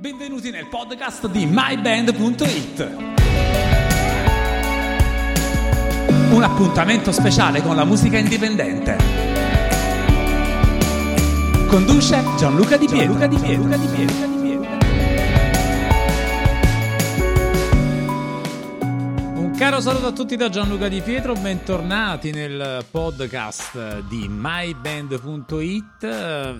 Benvenuti nel podcast di myband.it. Un appuntamento speciale con la musica indipendente. Conduce Gianluca Di Pietro. Gianluca Di Pietro. Gianluca Di Pietro. Caro saluto a tutti da Gianluca Di Pietro, bentornati nel podcast di myband.it.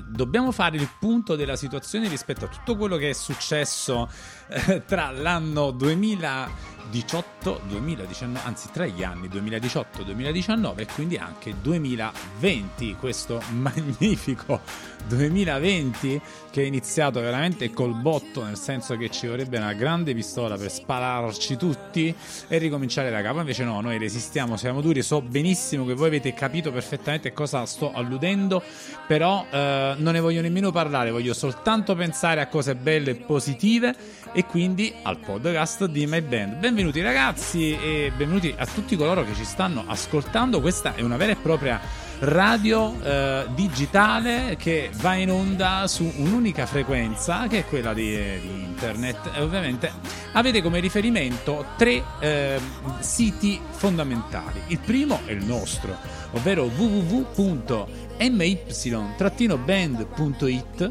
Dobbiamo fare il punto della situazione rispetto a tutto quello che è successo eh, tra l'anno 2018, 2019, anzi tra gli anni 2018-2019 e quindi anche 2020, questo magnifico 2020 che è iniziato veramente col botto, nel senso che ci vorrebbe una grande pistola per spararci tutti e ricominciare da capo. Invece no, noi resistiamo, siamo duri, so benissimo che voi avete capito perfettamente cosa sto alludendo, però eh, non ne voglio nemmeno parlare, voglio soltanto pensare a cose belle e positive e quindi al podcast di My Band. Benvenuti ragazzi e benvenuti a tutti coloro che ci stanno ascoltando. Questa è una vera e propria radio eh, digitale che va in onda su un'unica frequenza che è quella di, di internet e ovviamente avete come riferimento tre eh, siti fondamentali. Il primo è il nostro, ovvero www.my-band.it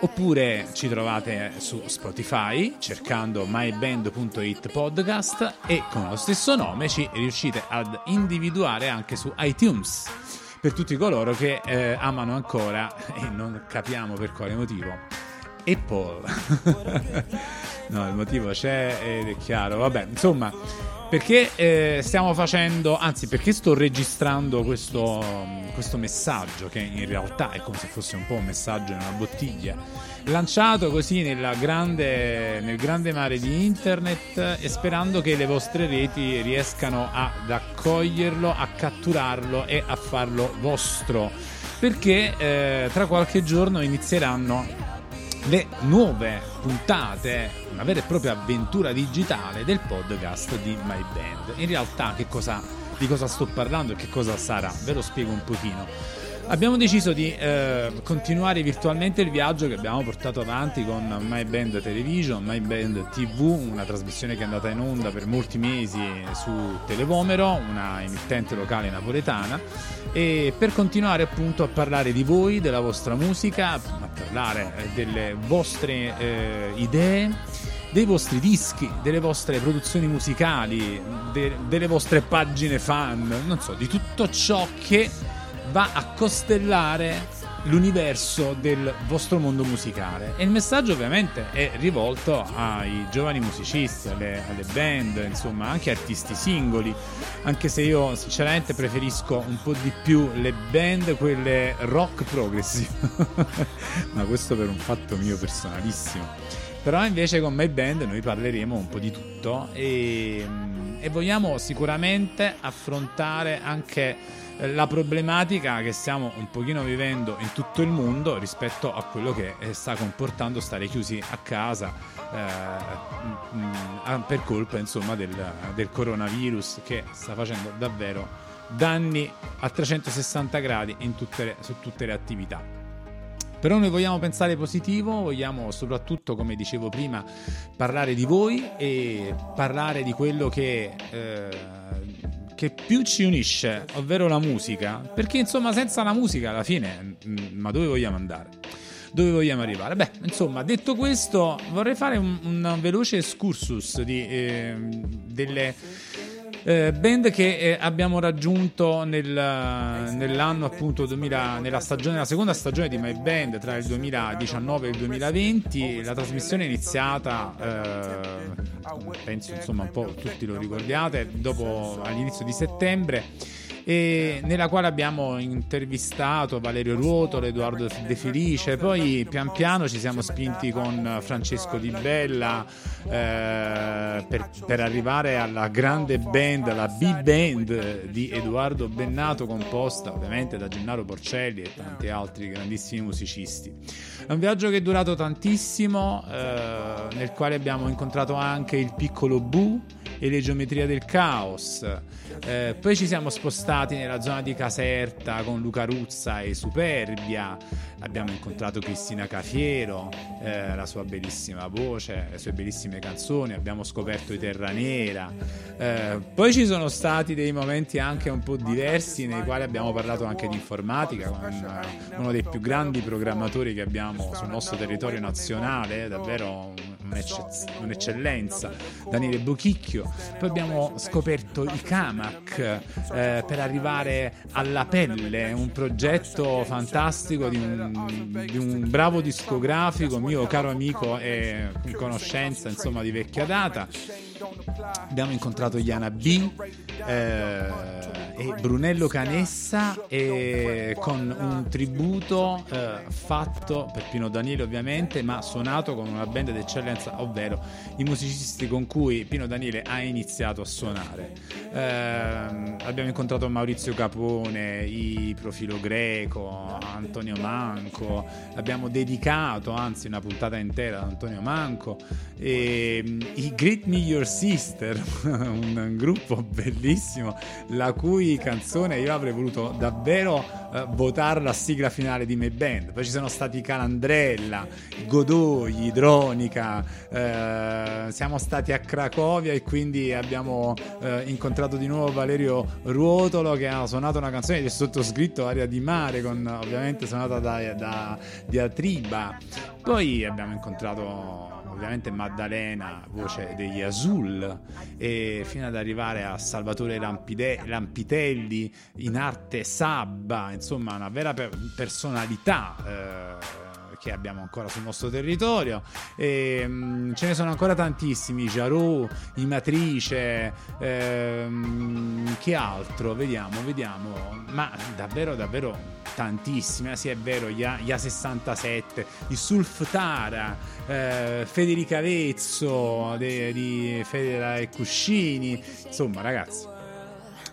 oppure ci trovate su Spotify cercando myband.it podcast e con lo stesso nome ci riuscite ad individuare anche su iTunes per tutti coloro che eh, amano ancora e non capiamo per quale motivo Apple no il motivo c'è ed è chiaro. Vabbè insomma perché eh, stiamo facendo anzi perché sto registrando questo, questo messaggio che in realtà è come se fosse un po' un messaggio in una bottiglia lanciato così grande, nel grande mare di internet e sperando che le vostre reti riescano ad accoglierlo, a catturarlo e a farlo vostro. Perché eh, tra qualche giorno inizieranno le nuove puntate, una vera e propria avventura digitale del podcast di My Band. In realtà che cosa, di cosa sto parlando e che cosa sarà? Ve lo spiego un pochino. Abbiamo deciso di eh, continuare virtualmente il viaggio che abbiamo portato avanti con My Band Television, My Band TV, una trasmissione che è andata in onda per molti mesi su Televomero, una emittente locale napoletana, e per continuare appunto a parlare di voi, della vostra musica, a parlare eh, delle vostre eh, idee dei vostri dischi, delle vostre produzioni musicali, de- delle vostre pagine fan, non so, di tutto ciò che va a costellare l'universo del vostro mondo musicale. E il messaggio ovviamente è rivolto ai giovani musicisti, alle, alle, band, insomma anche artisti singoli, anche se io sinceramente preferisco un po' di più le band, quelle rock progressive, ma questo per un fatto mio personalissimo. Però invece con My Band noi parleremo un po' di tutto e, e vogliamo sicuramente affrontare anche la problematica che stiamo un pochino vivendo in tutto il mondo rispetto a quello che eh, sta comportando stare chiusi a casa eh, mm, mm, per colpa insomma del, del coronavirus che sta facendo davvero danni a 360 gradi tutte su tutte le attività. Però noi vogliamo pensare positivo, vogliamo soprattutto, come dicevo prima, parlare di voi e parlare di quello che eh, che più ci unisce, ovvero la musica, perché insomma senza la musica alla fine, mm, ma dove vogliamo andare? Dove vogliamo arrivare? Beh, insomma, detto questo, vorrei fare un, un veloce excursus di, eh, delle eh, band che eh, abbiamo raggiunto nel, nell'anno appunto 2000, nella stagione, la seconda stagione di My Band tra il 2019 e il 2020. La trasmissione è iniziata, eh, penso insomma un po' tutti lo ricordiate, dopo all'inizio di settembre e nella quale abbiamo intervistato Valerio Ruotolo, Edoardo De Felice, poi pian piano ci siamo spinti con Francesco Di Bella eh, per, per, arrivare alla grande band, la B-Band di Edoardo Bennato, composta ovviamente da Gennaro Porcelli e tanti altri grandissimi musicisti. È un viaggio che è durato tantissimo, eh, nel quale abbiamo incontrato anche il piccolo Bu e le geometrie del caos. Eh, poi ci siamo spostati nella zona di Caserta con Luca Ruzza e Superbia. Abbiamo incontrato Cristina Cafiero, eh, la sua bellissima voce, le sue bellissime canzoni. Abbiamo scoperto i Terra Nera. Eh, poi ci sono stati dei momenti anche un po' diversi nei quali abbiamo parlato anche di informatica con eh, uno dei più grandi programmatori che abbiamo sul nostro territorio nazionale, davvero un'eccellenza, Daniele Bochicchio. Poi abbiamo scoperto i Camac eh, per arrivare alla pelle, un progetto fantastico di un, di un, bravo discografico, mio caro amico e conoscenza insomma di vecchia data. Abbiamo incontrato Iana B. Eh, e Brunello Canessa e con un tributo eh, fatto per Pino Daniele ovviamente ma suonato con una band d'eccellenza ovvero i musicisti con cui Pino Daniele ha iniziato a suonare. Eh, abbiamo incontrato Maurizio Capone i Profilo Greco Antonio Manco abbiamo dedicato anzi una puntata intera ad Antonio Manco e, i Greet Me Your Sister un gruppo bellissimo la cui cui canzone io avrei voluto davvero eh, votare la sigla finale di My Band. Poi ci sono stati Calandrella, Godogli, Dronica, eh, siamo stati a Cracovia e quindi abbiamo eh, incontrato di nuovo Valerio Ruotolo che ha suonato una canzone del sottoscritto Aria di Mare, con, ovviamente suonata da, da Diatriba. Poi abbiamo incontrato ovviamente Maddalena, voce degli Azul, e fino ad arrivare a Salvatore Lampide- Lampitelli in arte Sabba, insomma una vera per- personalità. Eh, che abbiamo ancora sul nostro territorio. E, mh, ce ne sono ancora tantissimi Jarou, Imatrice ehm, che altro? Vediamo vediamo. Ma davvero davvero tantissime, eh, sì è vero, Ia, Ia 67, il Sulftara, eh, Federica Vezzo de, di Federa e Cuscini, insomma ragazzi,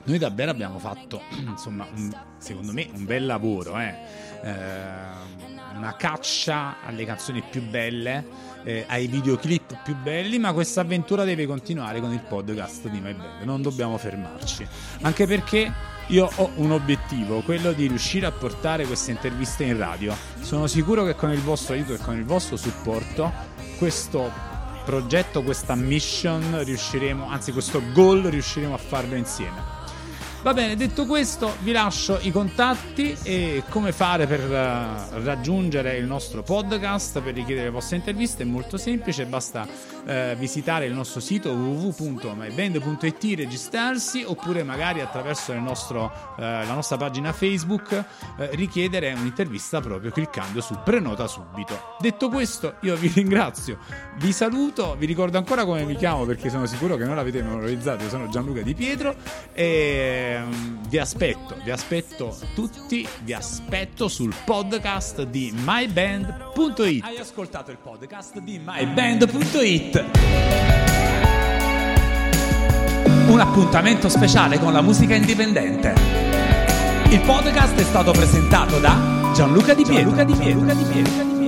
noi davvero abbiamo fatto, insomma, un, secondo me un bel lavoro, eh. Eh, una caccia alle canzoni più belle. Eh, ai videoclip più belli, ma questa avventura deve continuare con il podcast di My Band. Non dobbiamo fermarci. Anche perché io ho un obiettivo, quello di riuscire a portare queste interviste in radio. Sono sicuro che con il vostro aiuto e con il vostro supporto questo progetto, questa mission riusciremo, anzi questo goal riusciremo a farlo insieme. Va bene, detto questo, vi lascio i contatti e come fare per uh, raggiungere il nostro podcast, per richiedere le vostre interviste, è molto semplice, basta uh, visitare il nostro sito www.myband.it, registrarsi oppure magari attraverso nostro, uh, la nostra pagina Facebook richiedere un'intervista proprio cliccando su prenota subito. Detto questo, io vi ringrazio, vi saluto, vi ricordo ancora come mi chiamo perché sono sicuro che non l'avete memorizzato, sono Gianluca Di Pietro e Ehm, vi aspetto, vi aspetto tutti, vi aspetto sul podcast di myband.it. Hai ascoltato il podcast di myband.it? Un appuntamento speciale con la musica indipendente. Il podcast è stato presentato da Gianluca Di Pietro. Gianluca Di Pietro. Gianluca Di Pietro.